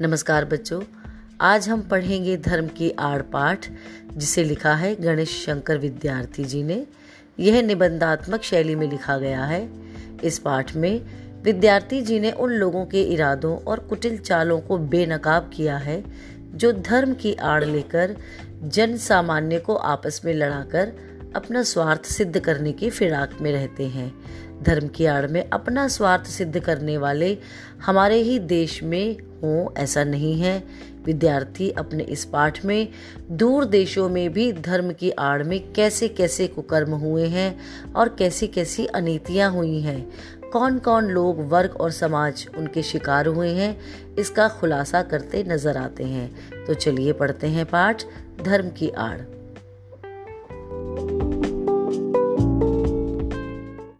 नमस्कार बच्चों, आज हम पढ़ेंगे धर्म की आड़ पाठ, जिसे लिखा है गणेश शंकर विद्यार्थी जी ने। यह निबंधात्मक शैली में लिखा गया है। इस पाठ में विद्यार्थी जी ने उन लोगों के इरादों और कुटिल चालों को बेनकाब किया है, जो धर्म की आड़ लेकर जन सामान्य को आपस में लड़ाकर अपना स्वार्थ सिद्ध करने की फिराक में रहते हैं। धर्म की आड़ में अपना स्वार्थ सिद्ध करने वाले हमारे ही देश में हों, ऐसा नहीं है। विद्यार्थी अपने इस पाठ में दूर देशों में भी धर्म की आड़ में कैसे कैसे कुकर्म हुए हैं और कैसी कैसी अनीतियाँ हुई हैं। कौन कौन लोग, वर्ग और समाज उनके शिकार हुए हैं, इसका खुलासा करते नज़र आते हैं। तो चलिए पढ़ते हैं पाठ, धर्म की आड़।